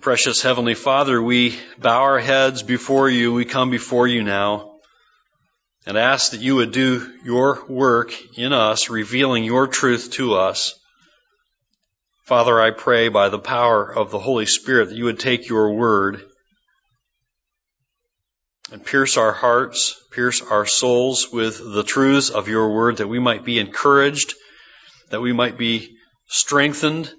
Precious Heavenly Father, we bow our heads before you. We come before you now and ask that you would do your work in us, revealing your truth to us. Father, I pray by the power of the Holy Spirit that you would take your word and pierce our hearts, pierce our souls with the truths of your word that we might be encouraged, that we might be strengthened,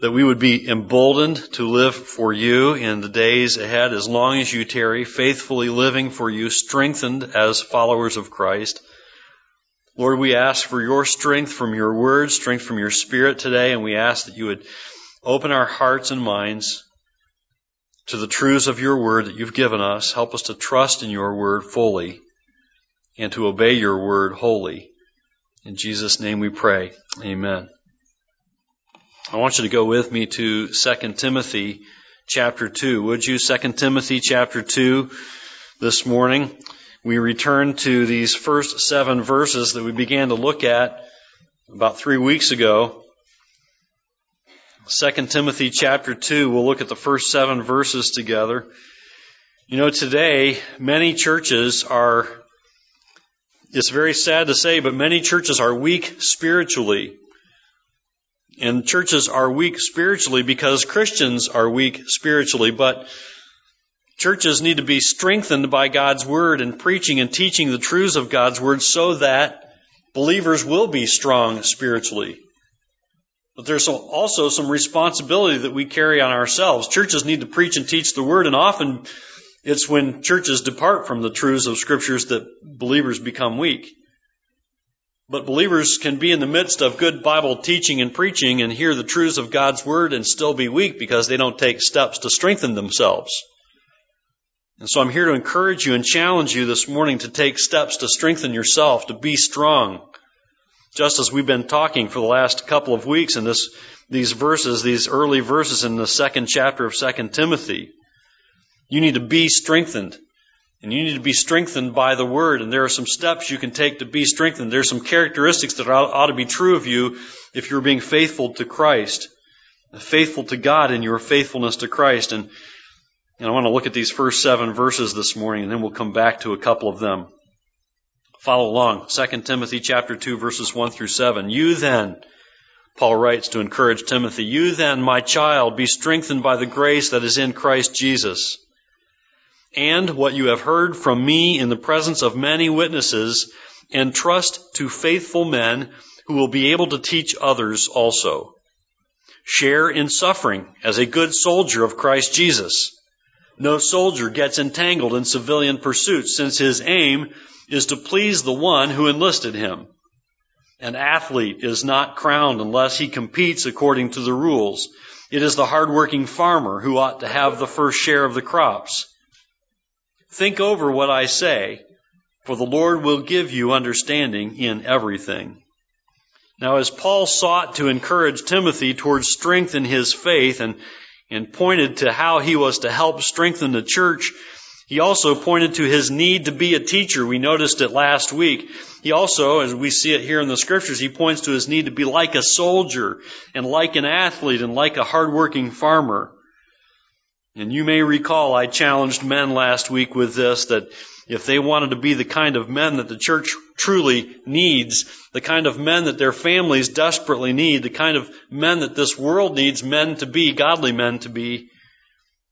that we would be emboldened to live for you in the days ahead as long as you tarry, faithfully living for you, strengthened as followers of Christ. Lord, we ask for your strength from your word, strength from your spirit today, and we ask that you would open our hearts and minds to the truths of your word that you've given us. Help us to trust in your word fully and to obey your word wholly. In Jesus' name we pray. Amen. I want you to go with me to 2 Timothy chapter 2. Would you? 2 Timothy chapter 2 this morning. We return to these first seven verses that we began to look at about three weeks ago. 2 Timothy chapter 2, we'll look at the first seven verses together. You know, today, many churches are, it's very sad to say, but many churches are weak spiritually. And churches are weak spiritually because Christians are weak spiritually, but churches need to be strengthened by God's Word and preaching and teaching the truths of God's Word so that believers will be strong spiritually. But there's also some responsibility that we carry on ourselves. Churches need to preach and teach the Word, and often it's when churches depart from the truths of Scriptures that believers become weak. But believers can be in the midst of good Bible teaching and preaching and hear the truths of God's Word and still be weak because they don't take steps to strengthen themselves. And so I'm here to encourage you and challenge you this morning to take steps to strengthen yourself, to be strong. Just as we've been talking for the last couple of weeks in this, these verses, these early verses in the second chapter of 2 Timothy. You need to be strengthened. And you need to be strengthened by the Word. And there are some steps you can take to be strengthened. There's some characteristics that ought to be true of you if you're being faithful to Christ, faithful to God in your faithfulness to Christ. And, and I want to look at these first seven verses this morning, and then we'll come back to a couple of them. Follow along. 2 Timothy chapter 2 verses 1 through 7. You then, Paul writes to encourage Timothy, you then, my child, be strengthened by the grace that is in Christ Jesus and what you have heard from me in the presence of many witnesses, and trust to faithful men who will be able to teach others also. Share in suffering as a good soldier of Christ Jesus. No soldier gets entangled in civilian pursuits since his aim is to please the one who enlisted him. An athlete is not crowned unless he competes according to the rules. It is the hardworking farmer who ought to have the first share of the crops. Think over what I say, for the Lord will give you understanding in everything. Now, as Paul sought to encourage Timothy towards strength in his faith and, and pointed to how he was to help strengthen the church, he also pointed to his need to be a teacher. We noticed it last week. He also, as we see it here in the scriptures, he points to his need to be like a soldier and like an athlete and like a hardworking farmer. And you may recall I challenged men last week with this that if they wanted to be the kind of men that the church truly needs, the kind of men that their families desperately need, the kind of men that this world needs men to be, godly men to be,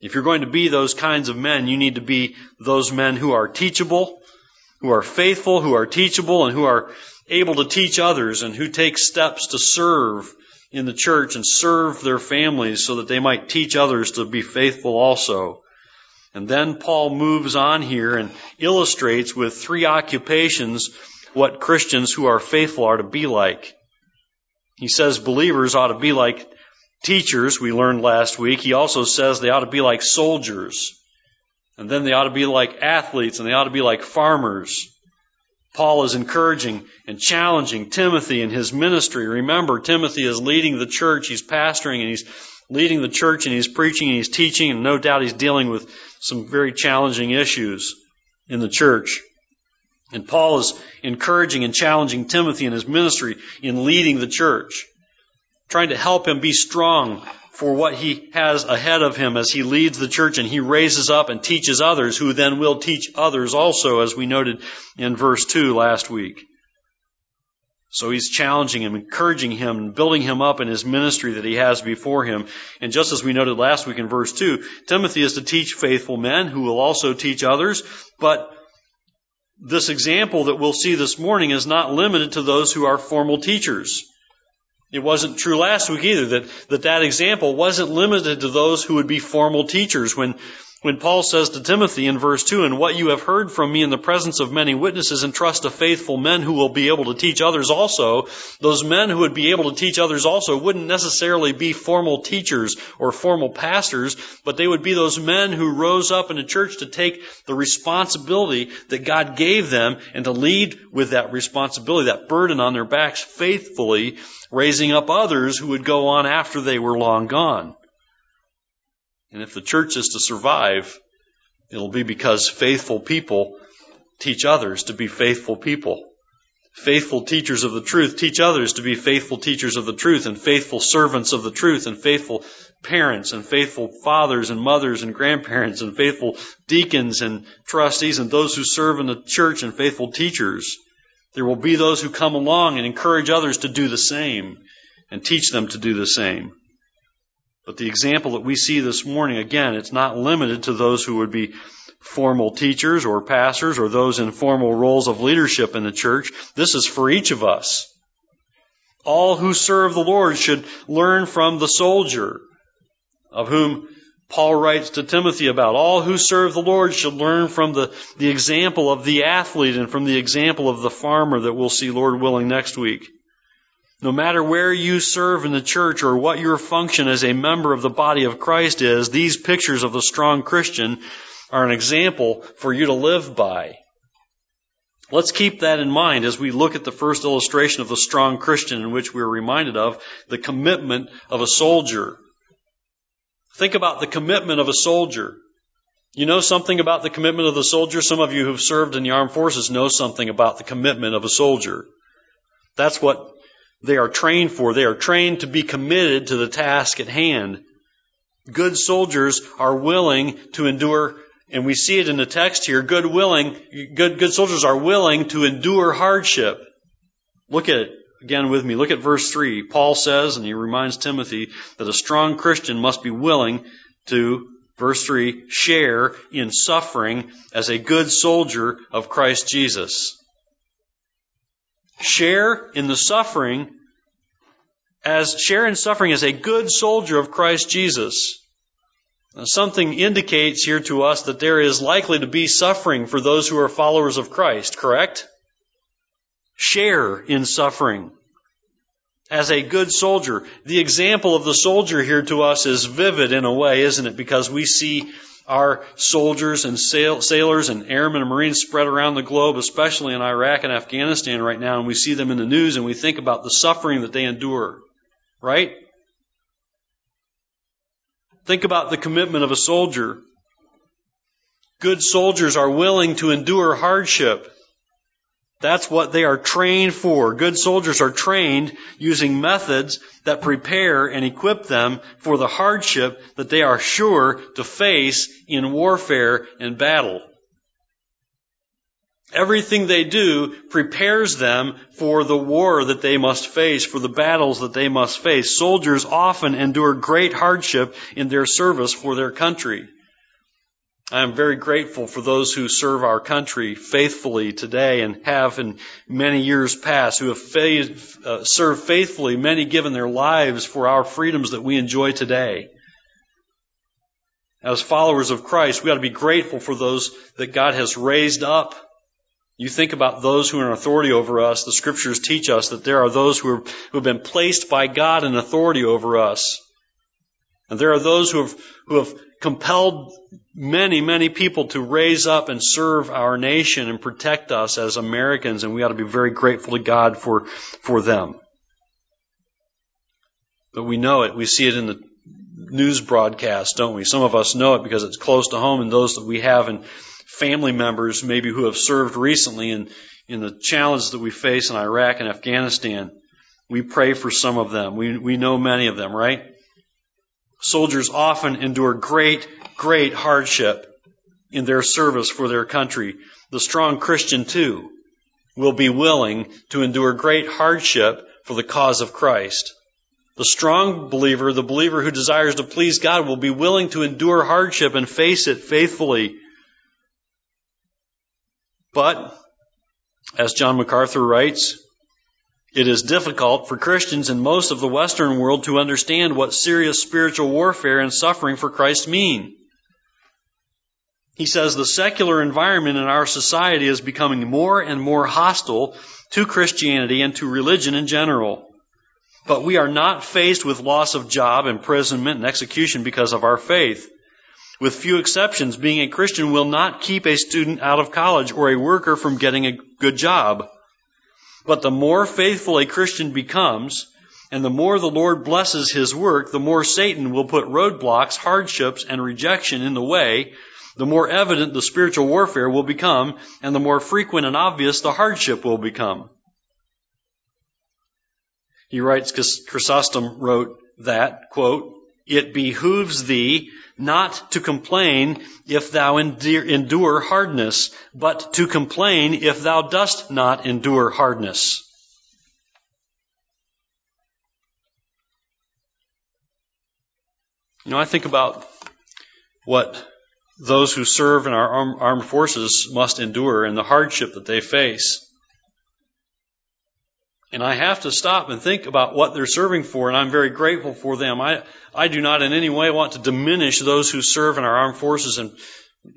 if you're going to be those kinds of men, you need to be those men who are teachable, who are faithful, who are teachable, and who are able to teach others, and who take steps to serve in the church and serve their families so that they might teach others to be faithful also. And then Paul moves on here and illustrates with three occupations what Christians who are faithful are to be like. He says believers ought to be like teachers, we learned last week. He also says they ought to be like soldiers. And then they ought to be like athletes and they ought to be like farmers. Paul is encouraging and challenging Timothy in his ministry. Remember, Timothy is leading the church. He's pastoring and he's leading the church and he's preaching and he's teaching and no doubt he's dealing with some very challenging issues in the church. And Paul is encouraging and challenging Timothy in his ministry in leading the church, trying to help him be strong for what he has ahead of him as he leads the church and he raises up and teaches others who then will teach others also, as we noted in verse 2 last week. So he's challenging him, encouraging him, and building him up in his ministry that he has before him. And just as we noted last week in verse 2, Timothy is to teach faithful men who will also teach others. But this example that we'll see this morning is not limited to those who are formal teachers. It wasn't true last week either that, that that example wasn't limited to those who would be formal teachers. When when Paul says to Timothy in verse 2, And what you have heard from me in the presence of many witnesses, entrust to faithful men who will be able to teach others also, those men who would be able to teach others also wouldn't necessarily be formal teachers or formal pastors, but they would be those men who rose up in the church to take the responsibility that God gave them and to lead with that responsibility, that burden on their backs faithfully, raising up others who would go on after they were long gone. And if the church is to survive, it'll be because faithful people teach others to be faithful people. Faithful teachers of the truth teach others to be faithful teachers of the truth and faithful servants of the truth and faithful parents and faithful fathers and mothers and grandparents and faithful deacons and trustees and those who serve in the church and faithful teachers. There will be those who come along and encourage others to do the same and teach them to do the same. But the example that we see this morning, again, it's not limited to those who would be formal teachers or pastors or those in formal roles of leadership in the church. This is for each of us. All who serve the Lord should learn from the soldier, of whom Paul writes to Timothy about. All who serve the Lord should learn from the, the example of the athlete and from the example of the farmer that we'll see, Lord willing, next week. No matter where you serve in the church or what your function as a member of the body of Christ is, these pictures of the strong Christian are an example for you to live by. Let's keep that in mind as we look at the first illustration of the strong Christian in which we're reminded of the commitment of a soldier. Think about the commitment of a soldier. You know something about the commitment of the soldier? Some of you who've served in the armed forces know something about the commitment of a soldier. That's what they are trained for. They are trained to be committed to the task at hand. Good soldiers are willing to endure, and we see it in the text here, good willing, good, good soldiers are willing to endure hardship. Look at it again with me. Look at verse 3. Paul says, and he reminds Timothy, that a strong Christian must be willing to, verse 3, share in suffering as a good soldier of Christ Jesus share in the suffering as share in suffering as a good soldier of Christ Jesus. Now, something indicates here to us that there is likely to be suffering for those who are followers of Christ, correct? Share in suffering as a good soldier. The example of the soldier here to us is vivid in a way, isn't it? Because we see our soldiers and sail, sailors and airmen and marines spread around the globe, especially in Iraq and Afghanistan right now, and we see them in the news and we think about the suffering that they endure. Right? Think about the commitment of a soldier. Good soldiers are willing to endure hardship. That's what they are trained for. Good soldiers are trained using methods that prepare and equip them for the hardship that they are sure to face in warfare and battle. Everything they do prepares them for the war that they must face, for the battles that they must face. Soldiers often endure great hardship in their service for their country. I am very grateful for those who serve our country faithfully today and have in many years past, who have faith, uh, served faithfully, many given their lives for our freedoms that we enjoy today. As followers of Christ, we ought to be grateful for those that God has raised up. You think about those who are in authority over us. The scriptures teach us that there are those who, are, who have been placed by God in authority over us. And there are those who have, who have compelled many, many people to raise up and serve our nation and protect us as Americans, and we ought to be very grateful to God for, for them. But we know it. We see it in the news broadcast, don't we? Some of us know it because it's close to home, and those that we have and family members maybe who have served recently in, in the challenges that we face in Iraq and Afghanistan. We pray for some of them. We, we know many of them, right? Soldiers often endure great, great hardship in their service for their country. The strong Christian, too, will be willing to endure great hardship for the cause of Christ. The strong believer, the believer who desires to please God, will be willing to endure hardship and face it faithfully. But, as John MacArthur writes, it is difficult for Christians in most of the Western world to understand what serious spiritual warfare and suffering for Christ mean. He says the secular environment in our society is becoming more and more hostile to Christianity and to religion in general. But we are not faced with loss of job, imprisonment, and execution because of our faith. With few exceptions, being a Christian will not keep a student out of college or a worker from getting a good job. But the more faithful a Christian becomes, and the more the Lord blesses his work, the more Satan will put roadblocks, hardships, and rejection in the way, the more evident the spiritual warfare will become, and the more frequent and obvious the hardship will become. He writes, Chrysostom wrote that, quote, it behooves thee not to complain if thou endure hardness, but to complain if thou dost not endure hardness. You know, I think about what those who serve in our armed forces must endure and the hardship that they face. And I have to stop and think about what they're serving for, and I'm very grateful for them. I, I do not in any way want to diminish those who serve in our armed forces and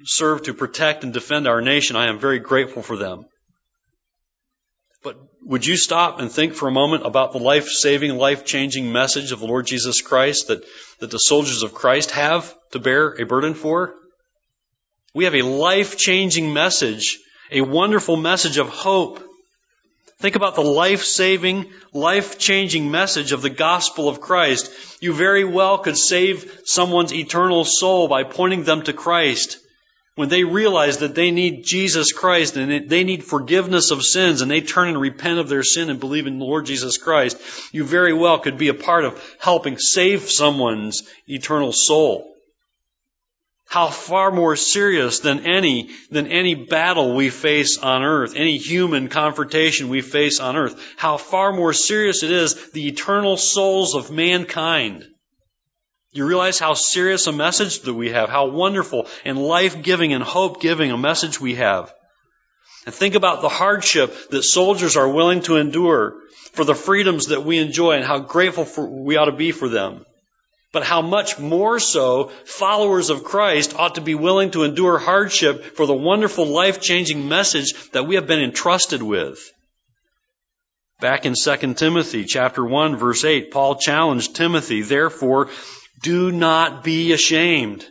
serve to protect and defend our nation. I am very grateful for them. But would you stop and think for a moment about the life saving, life changing message of the Lord Jesus Christ that, that the soldiers of Christ have to bear a burden for? We have a life changing message, a wonderful message of hope Think about the life saving, life changing message of the gospel of Christ. You very well could save someone's eternal soul by pointing them to Christ. When they realize that they need Jesus Christ and they need forgiveness of sins and they turn and repent of their sin and believe in the Lord Jesus Christ, you very well could be a part of helping save someone's eternal soul. How far more serious than any, than any battle we face on earth, any human confrontation we face on earth. How far more serious it is the eternal souls of mankind. You realize how serious a message that we have, how wonderful and life-giving and hope-giving a message we have. And think about the hardship that soldiers are willing to endure for the freedoms that we enjoy and how grateful for, we ought to be for them but how much more so followers of Christ ought to be willing to endure hardship for the wonderful life changing message that we have been entrusted with. Back in 2 Timothy chapter 1 verse 8, Paul challenged Timothy, therefore, do not be ashamed.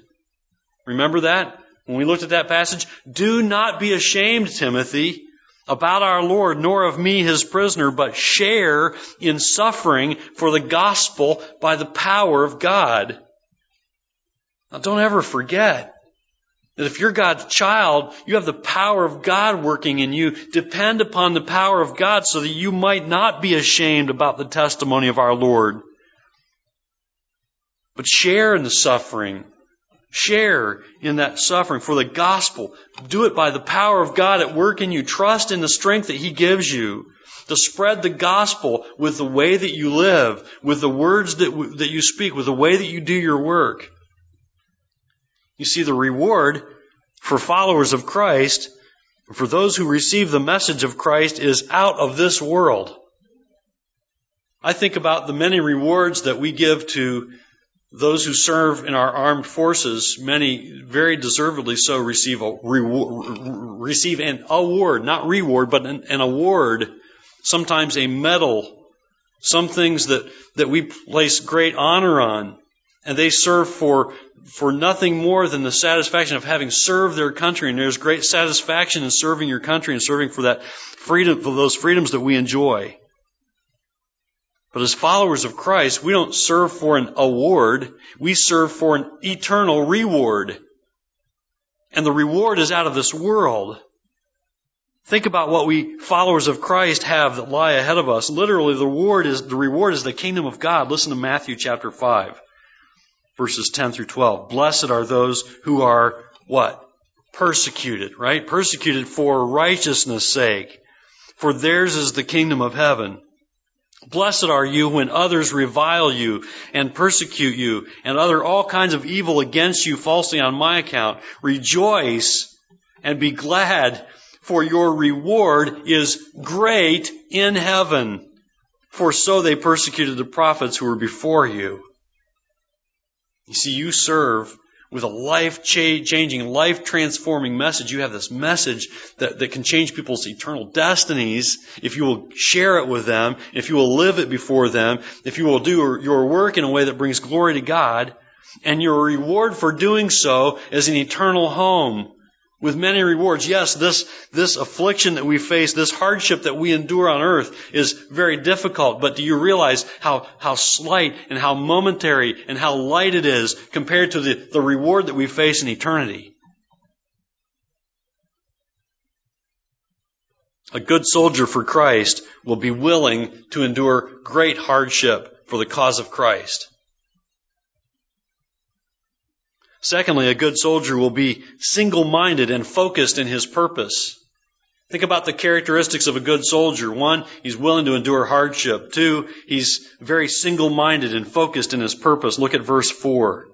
Remember that? When we looked at that passage? Do not be ashamed, Timothy, about our Lord, nor of me his prisoner, but share in suffering for the gospel by the power of God. Now don't ever forget that if you're God's child, you have the power of God working in you. Depend upon the power of God so that you might not be ashamed about the testimony of our Lord. But share in the suffering Share in that suffering for the gospel. Do it by the power of God at work in you. Trust in the strength that He gives you to spread the gospel with the way that you live, with the words that, that you speak, with the way that you do your work. You see, the reward for followers of Christ, for those who receive the message of Christ, is out of this world. I think about the many rewards that we give to those who serve in our armed forces, many very deservedly so, receive a reward, receive an award, not reward, but an, an award, sometimes a medal, some things that, that we place great honor on. And they serve for, for nothing more than the satisfaction of having served their country. And there's great satisfaction in serving your country and serving for that freedom, for those freedoms that we enjoy. But as followers of Christ, we don't serve for an award, we serve for an eternal reward. And the reward is out of this world. Think about what we followers of Christ have that lie ahead of us. Literally, the reward is the reward is the kingdom of God. Listen to Matthew chapter five. verses 10 through 12. Blessed are those who are what? Persecuted, right? Persecuted for righteousness' sake. For theirs is the kingdom of heaven. Blessed are you when others revile you and persecute you and utter all kinds of evil against you falsely on my account. Rejoice and be glad, for your reward is great in heaven. For so they persecuted the prophets who were before you. You see, you serve with a life changing, life transforming message. You have this message that, that can change people's eternal destinies if you will share it with them, if you will live it before them, if you will do your work in a way that brings glory to God. And your reward for doing so is an eternal home with many rewards. Yes, this, this affliction that we face, this hardship that we endure on earth is very difficult, but do you realize how, how slight and how momentary and how light it is compared to the, the reward that we face in eternity? A good soldier for Christ will be willing to endure great hardship for the cause of Christ. Secondly, a good soldier will be single minded and focused in his purpose. Think about the characteristics of a good soldier. One, he's willing to endure hardship. Two, he's very single minded and focused in his purpose. Look at verse 4.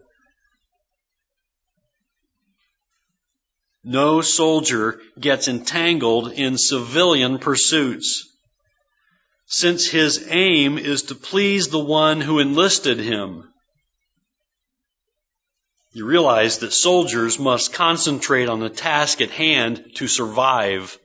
No soldier gets entangled in civilian pursuits, since his aim is to please the one who enlisted him you realize that soldiers must concentrate on the task at hand to survive.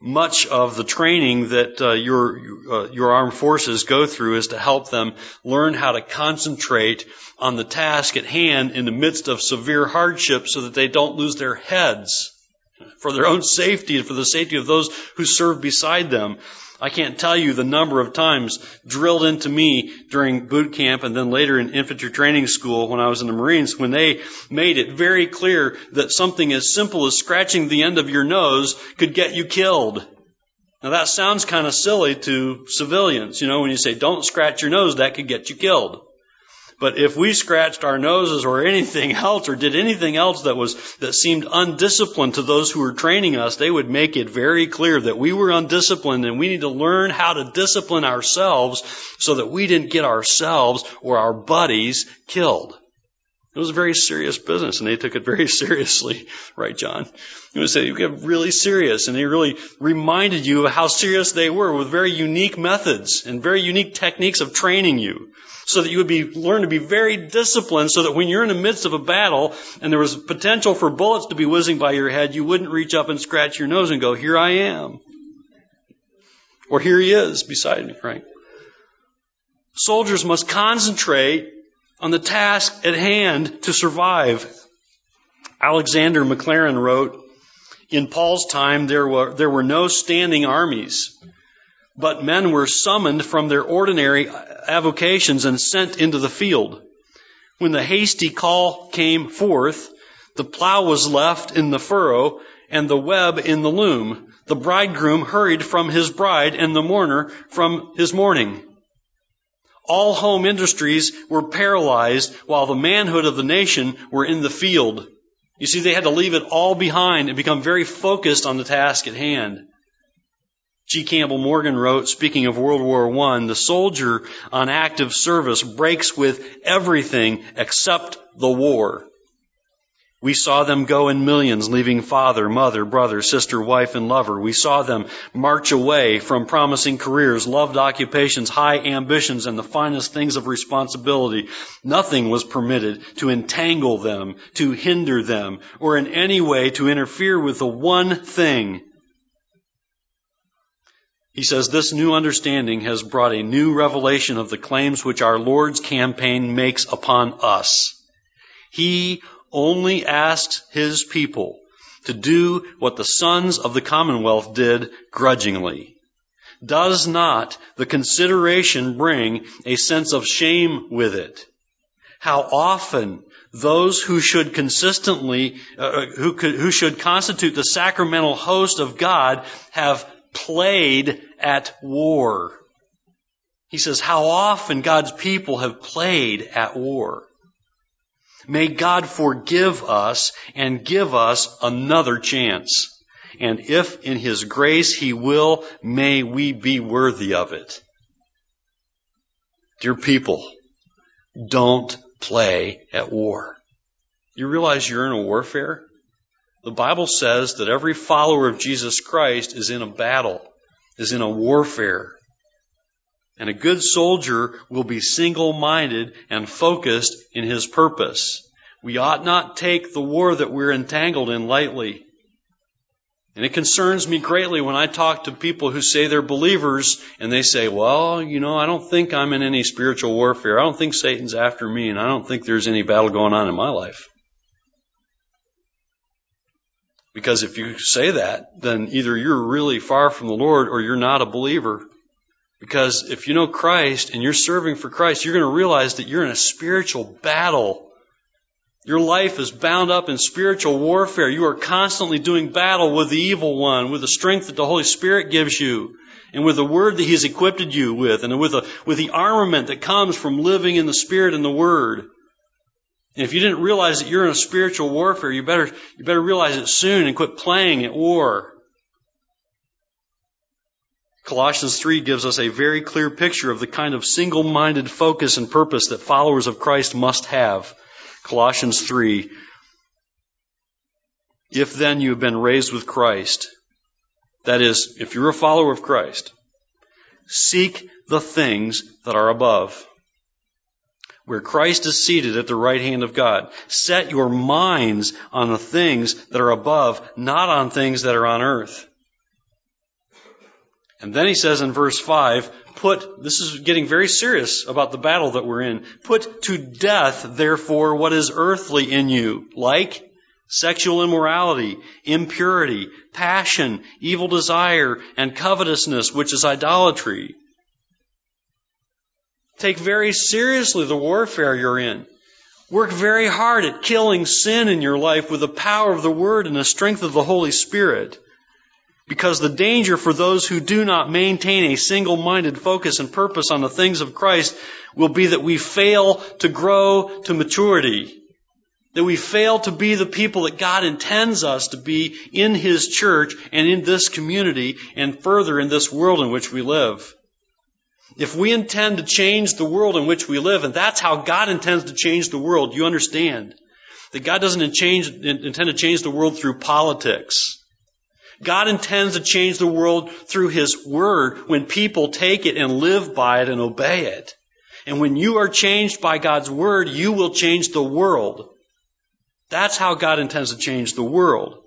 Much of the training that uh, your uh, your armed forces go through is to help them learn how to concentrate on the task at hand in the midst of severe hardship so that they don't lose their heads for their own safety and for the safety of those who serve beside them. I can't tell you the number of times drilled into me during boot camp and then later in infantry training school when I was in the Marines when they made it very clear that something as simple as scratching the end of your nose could get you killed. Now that sounds kind of silly to civilians, you know, when you say don't scratch your nose, that could get you killed. But if we scratched our noses or anything else or did anything else that was, that seemed undisciplined to those who were training us, they would make it very clear that we were undisciplined and we need to learn how to discipline ourselves so that we didn't get ourselves or our buddies killed. It was a very serious business, and they took it very seriously, right, John? It was you get really serious, and they really reminded you of how serious they were with very unique methods and very unique techniques of training you so that you would be learn to be very disciplined so that when you're in the midst of a battle and there was potential for bullets to be whizzing by your head, you wouldn't reach up and scratch your nose and go, here I am. Or here he is beside me, right? Soldiers must concentrate on the task at hand to survive. Alexander Maclaren wrote, in Paul's time, there were, there were no standing armies but men were summoned from their ordinary avocations and sent into the field. When the hasty call came forth, the plow was left in the furrow and the web in the loom. The bridegroom hurried from his bride and the mourner from his mourning. All home industries were paralyzed while the manhood of the nation were in the field. You see, they had to leave it all behind and become very focused on the task at hand. G. Campbell Morgan wrote, speaking of World War I, the soldier on active service breaks with everything except the war. We saw them go in millions, leaving father, mother, brother, sister, wife, and lover. We saw them march away from promising careers, loved occupations, high ambitions, and the finest things of responsibility. Nothing was permitted to entangle them, to hinder them, or in any way to interfere with the one thing he says this new understanding has brought a new revelation of the claims which our Lord's campaign makes upon us. He only asks his people to do what the sons of the commonwealth did grudgingly. Does not the consideration bring a sense of shame with it? How often those who should consistently, uh, who, could, who should constitute the sacramental host of God have played at war. He says, How often God's people have played at war. May God forgive us and give us another chance. And if in His grace He will, may we be worthy of it. Dear people, don't play at war. You realize you're in a warfare? The Bible says that every follower of Jesus Christ is in a battle, is in a warfare. And a good soldier will be single minded and focused in his purpose. We ought not take the war that we're entangled in lightly. And it concerns me greatly when I talk to people who say they're believers and they say, well, you know, I don't think I'm in any spiritual warfare. I don't think Satan's after me and I don't think there's any battle going on in my life. Because if you say that, then either you're really far from the Lord or you're not a believer. Because if you know Christ and you're serving for Christ, you're going to realize that you're in a spiritual battle. Your life is bound up in spiritual warfare. You are constantly doing battle with the evil one, with the strength that the Holy Spirit gives you, and with the word that He's equipped you with, and with, the with the armament that comes from living in the Spirit and the Word. And if you didn't realize that you're in a spiritual warfare, you better, you better realize it soon and quit playing at war. Colossians 3 gives us a very clear picture of the kind of single minded focus and purpose that followers of Christ must have. Colossians 3 If then you have been raised with Christ, that is, if you're a follower of Christ, seek the things that are above, where Christ is seated at the right hand of God. Set your minds on the things that are above, not on things that are on earth. And then he says in verse 5, put, this is getting very serious about the battle that we're in. Put to death, therefore, what is earthly in you, like sexual immorality, impurity, passion, evil desire, and covetousness, which is idolatry. Take very seriously the warfare you're in. Work very hard at killing sin in your life with the power of the Word and the strength of the Holy Spirit. Because the danger for those who do not maintain a single minded focus and purpose on the things of Christ will be that we fail to grow to maturity. That we fail to be the people that God intends us to be in His church and in this community and further in this world in which we live. If we intend to change the world in which we live, and that's how God intends to change the world, you understand that God doesn't intend to change the world through politics. God intends to change the world through His Word when people take it and live by it and obey it. And when you are changed by God's Word, you will change the world. That's how God intends to change the world.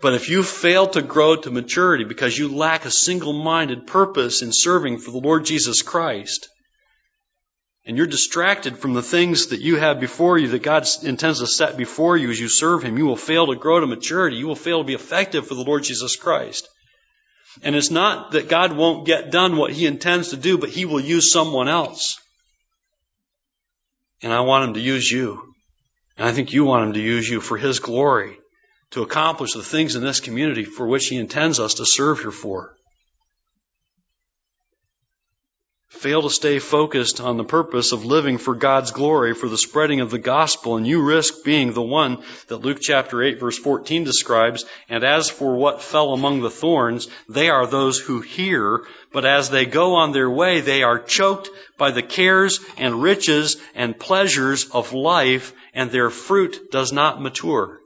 But if you fail to grow to maturity because you lack a single minded purpose in serving for the Lord Jesus Christ, and you're distracted from the things that you have before you that God intends to set before you as you serve Him, you will fail to grow to maturity. You will fail to be effective for the Lord Jesus Christ. And it's not that God won't get done what He intends to do, but He will use someone else. And I want Him to use you. And I think you want Him to use you for His glory to accomplish the things in this community for which He intends us to serve here for. Fail to stay focused on the purpose of living for God's glory, for the spreading of the gospel, and you risk being the one that Luke chapter 8 verse 14 describes, and as for what fell among the thorns, they are those who hear, but as they go on their way, they are choked by the cares and riches and pleasures of life, and their fruit does not mature.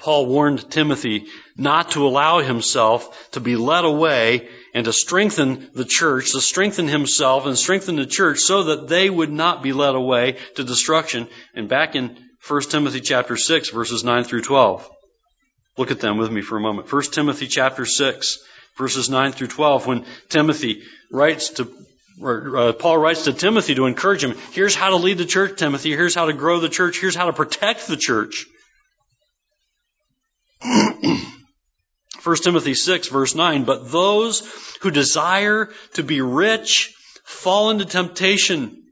Paul warned Timothy not to allow himself to be led away and to strengthen the church, to strengthen himself and strengthen the church so that they would not be led away to destruction. And back in 1 Timothy chapter 6 verses 9 through 12. Look at them with me for a moment. 1 Timothy chapter 6 verses 9 through 12 when Timothy writes to or, uh, Paul writes to Timothy to encourage him, here's how to lead the church, Timothy. Here's how to grow the church. Here's how to protect the church. 1 Timothy 6 verse 9, but those who desire to be rich fall into temptation.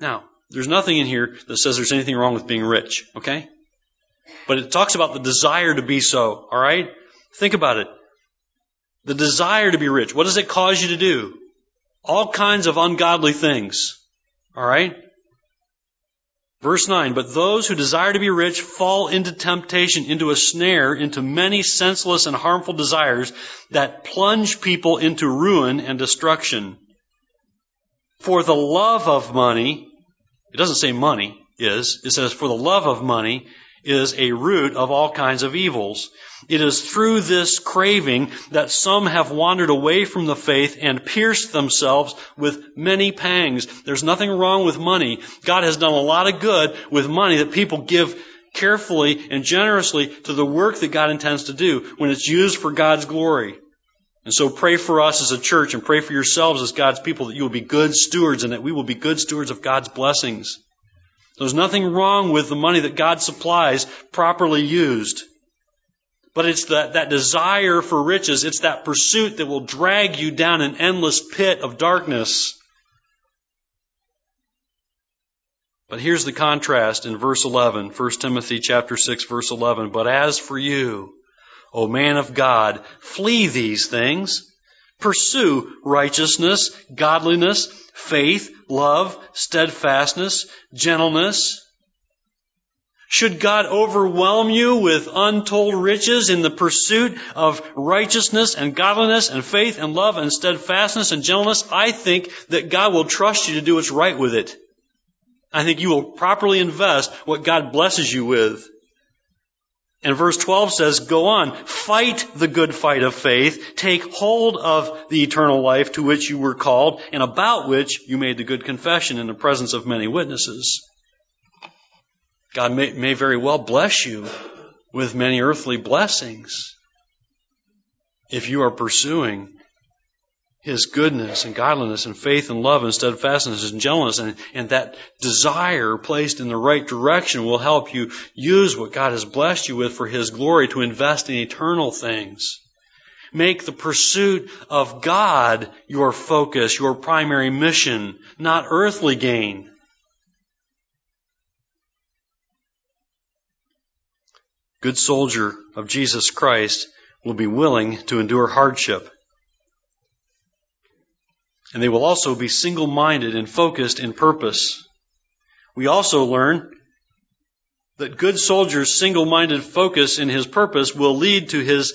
Now, there's nothing in here that says there's anything wrong with being rich, okay? But it talks about the desire to be so, alright? Think about it. The desire to be rich. What does it cause you to do? All kinds of ungodly things. Alright? Verse 9, but those who desire to be rich fall into temptation, into a snare, into many senseless and harmful desires that plunge people into ruin and destruction. For the love of money, it doesn't say money is, it says for the love of money is a root of all kinds of evils. It is through this craving that some have wandered away from the faith and pierced themselves with many pangs. There's nothing wrong with money. God has done a lot of good with money that people give carefully and generously to the work that God intends to do when it's used for God's glory. And so pray for us as a church and pray for yourselves as God's people that you will be good stewards and that we will be good stewards of God's blessings. There's nothing wrong with the money that God supplies properly used. But it's that, that desire for riches, it's that pursuit that will drag you down an endless pit of darkness. But here's the contrast in verse 11, 1 Timothy chapter 6 verse 11. But as for you, O man of God, flee these things. Pursue righteousness, godliness, faith, love, steadfastness, gentleness. Should God overwhelm you with untold riches in the pursuit of righteousness and godliness and faith and love and steadfastness and gentleness, I think that God will trust you to do what's right with it. I think you will properly invest what God blesses you with. And verse 12 says, Go on, fight the good fight of faith, take hold of the eternal life to which you were called, and about which you made the good confession in the presence of many witnesses. God may, may very well bless you with many earthly blessings if you are pursuing his goodness and godliness and faith and love and steadfastness and gentleness and, and that desire placed in the right direction will help you use what God has blessed you with for His glory to invest in eternal things. Make the pursuit of God your focus, your primary mission, not earthly gain. Good soldier of Jesus Christ will be willing to endure hardship and they will also be single minded and focused in purpose. We also learn that good soldiers' single minded focus in his purpose will lead to his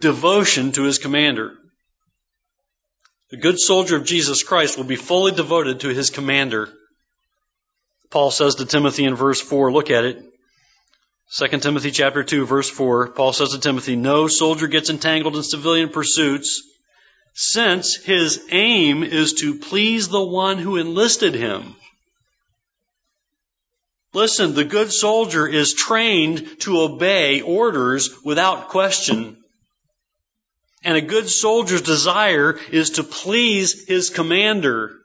devotion to his commander. The good soldier of Jesus Christ will be fully devoted to his commander. Paul says to Timothy in verse 4, look at it. 2 Timothy chapter 2 verse 4, Paul says to Timothy, no soldier gets entangled in civilian pursuits since his aim is to please the one who enlisted him. Listen, the good soldier is trained to obey orders without question. And a good soldier's desire is to please his commander.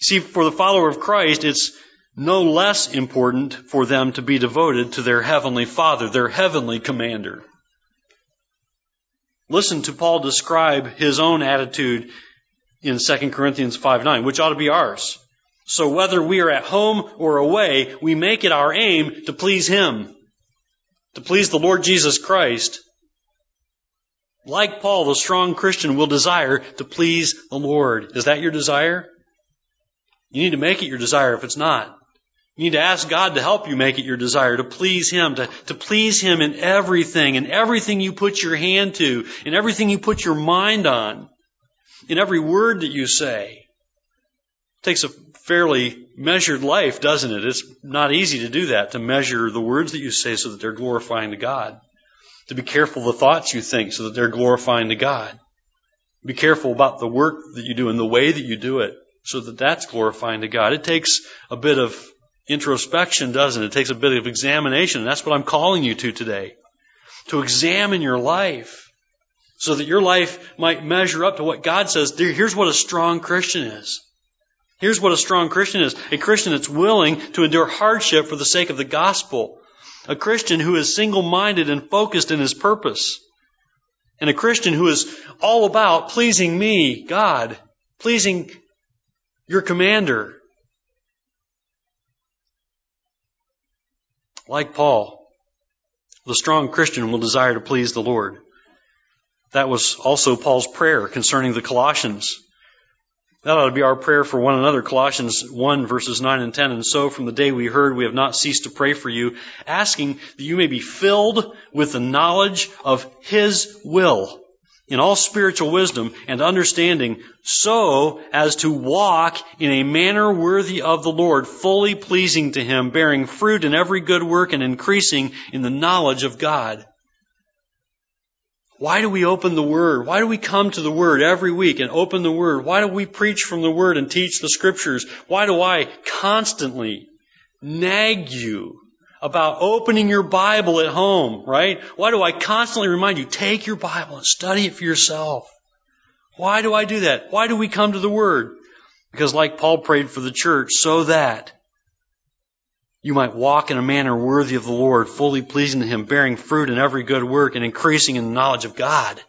See, for the follower of Christ, it's no less important for them to be devoted to their heavenly Father, their heavenly commander. Listen to Paul describe his own attitude in 2 Corinthians 5 9, which ought to be ours. So whether we are at home or away, we make it our aim to please Him, to please the Lord Jesus Christ. Like Paul, the strong Christian will desire to please the Lord. Is that your desire? You need to make it your desire if it's not. You need to ask God to help you make it your desire to please Him, to, to please Him in everything, in everything you put your hand to, in everything you put your mind on, in every word that you say. It takes a fairly measured life, doesn't it? It's not easy to do that, to measure the words that you say so that they're glorifying to God. To be careful the thoughts you think so that they're glorifying to God. Be careful about the work that you do and the way that you do it so that that's glorifying to God. It takes a bit of introspection, doesn't it? It takes a bit of examination. And that's what I'm calling you to today. To examine your life so that your life might measure up to what God says. Here's what a strong Christian is. Here's what a strong Christian is. A Christian that's willing to endure hardship for the sake of the gospel. A Christian who is single-minded and focused in his purpose. And a Christian who is all about pleasing me, God, pleasing your commander, Like Paul, the strong Christian will desire to please the Lord. That was also Paul's prayer concerning the Colossians. That ought to be our prayer for one another. Colossians 1 verses 9 and 10. And so from the day we heard, we have not ceased to pray for you, asking that you may be filled with the knowledge of His will in all spiritual wisdom and understanding so as to walk in a manner worthy of the Lord, fully pleasing to Him, bearing fruit in every good work and increasing in the knowledge of God. Why do we open the Word? Why do we come to the Word every week and open the Word? Why do we preach from the Word and teach the Scriptures? Why do I constantly nag you about opening your Bible at home, right? Why do I constantly remind you, take your Bible and study it for yourself? Why do I do that? Why do we come to the Word? Because like Paul prayed for the church, so that you might walk in a manner worthy of the Lord, fully pleasing to Him, bearing fruit in every good work, and increasing in the knowledge of God.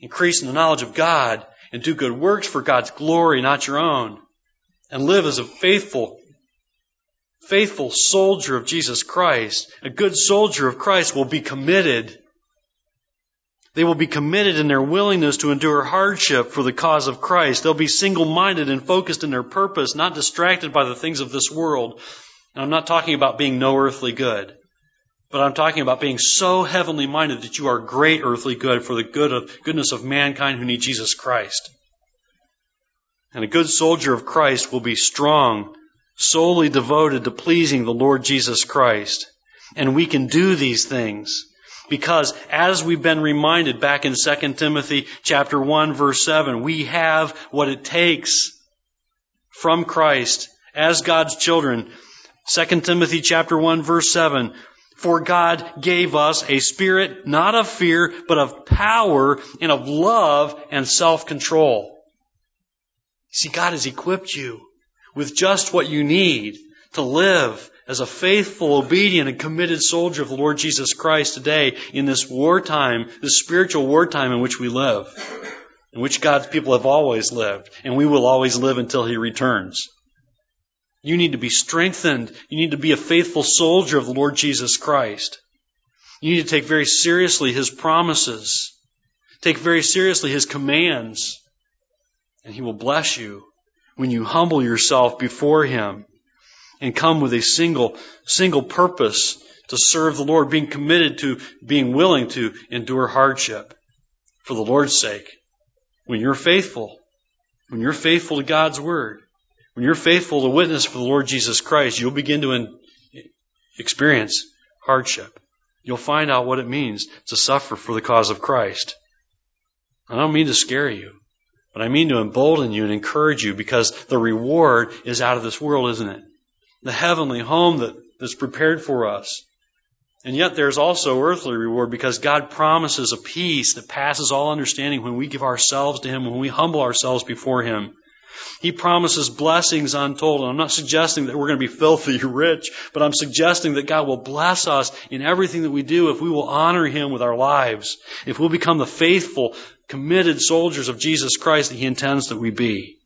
Increase in the knowledge of God, and do good works for God's glory, not your own. And live as a faithful, faithful soldier of Jesus Christ. A good soldier of Christ will be committed. They will be committed in their willingness to endure hardship for the cause of Christ. They'll be single minded and focused in their purpose, not distracted by the things of this world. And I'm not talking about being no earthly good, but I'm talking about being so heavenly minded that you are great earthly good for the good of, goodness of mankind who need Jesus Christ. And a good soldier of Christ will be strong, solely devoted to pleasing the Lord Jesus Christ. And we can do these things because as we've been reminded back in 2 Timothy chapter 1 verse 7, we have what it takes from Christ as God's children 2 Timothy chapter 1 verse 7. For God gave us a spirit not of fear, but of power and of love and self-control. See, God has equipped you with just what you need to live as a faithful, obedient, and committed soldier of the Lord Jesus Christ today in this wartime, this spiritual wartime in which we live, in which God's people have always lived, and we will always live until He returns. You need to be strengthened. You need to be a faithful soldier of the Lord Jesus Christ. You need to take very seriously His promises. Take very seriously His commands. And He will bless you when you humble yourself before Him and come with a single, single purpose to serve the Lord, being committed to being willing to endure hardship for the Lord's sake. When you're faithful, when you're faithful to God's Word, when you're faithful to witness for the Lord Jesus Christ, you'll begin to experience hardship. You'll find out what it means to suffer for the cause of Christ. I don't mean to scare you, but I mean to embolden you and encourage you because the reward is out of this world, isn't it? The heavenly home that, that's prepared for us. And yet there's also earthly reward because God promises a peace that passes all understanding when we give ourselves to Him, when we humble ourselves before Him. He promises blessings untold. And I'm not suggesting that we're going to be filthy rich, but I'm suggesting that God will bless us in everything that we do if we will honor Him with our lives, if we'll become the faithful, committed soldiers of Jesus Christ that He intends that we be.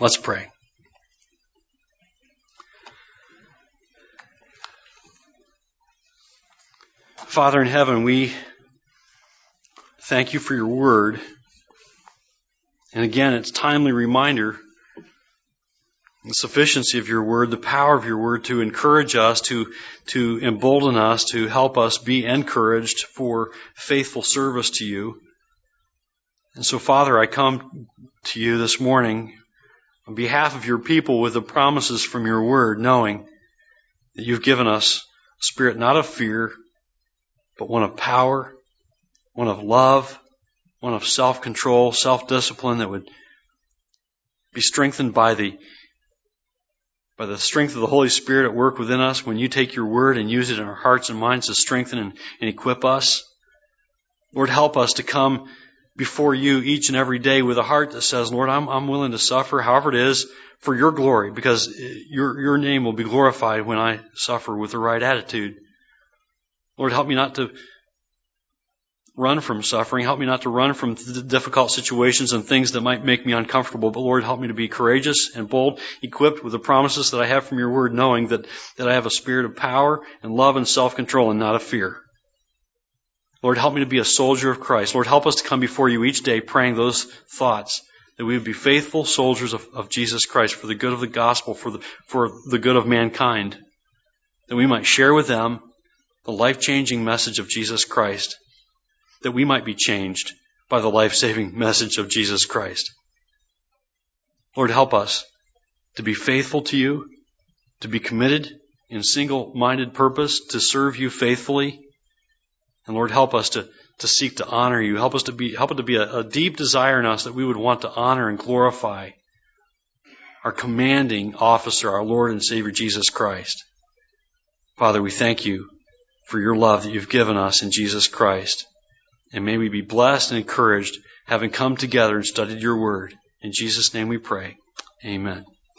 Let's pray. Father in heaven, we thank you for your word. And again, it's timely reminder the sufficiency of your word, the power of your word to encourage us, to, to embolden us, to help us be encouraged for faithful service to you. And so, Father, I come to you this morning on behalf of your people with the promises from your word, knowing that you've given us a spirit not of fear, but one of power, one of love, one of self control, self discipline that would be strengthened by the by the strength of the Holy Spirit at work within us when you take your word and use it in our hearts and minds to strengthen and, and equip us. Lord, help us to come before you each and every day with a heart that says, Lord, I'm, I'm willing to suffer, however it is, for your glory, because your, your name will be glorified when I suffer with the right attitude. Lord, help me not to run from suffering. Help me not to run from difficult situations and things that might make me uncomfortable. But Lord, help me to be courageous and bold, equipped with the promises that I have from your word, knowing that, that I have a spirit of power and love and self-control and not of fear. Lord, help me to be a soldier of Christ. Lord, help us to come before you each day praying those thoughts that we would be faithful soldiers of, of Jesus Christ for the good of the gospel, for the, for the good of mankind, that we might share with them the life changing message of Jesus Christ, that we might be changed by the life saving message of Jesus Christ. Lord, help us to be faithful to you, to be committed in single minded purpose to serve you faithfully. And Lord, help us to, to seek to honor you. Help us to be, help it to be a, a deep desire in us that we would want to honor and glorify our commanding officer, our Lord and Savior Jesus Christ. Father, we thank you for your love that you've given us in Jesus Christ. And may we be blessed and encouraged having come together and studied your word. In Jesus' name we pray. Amen.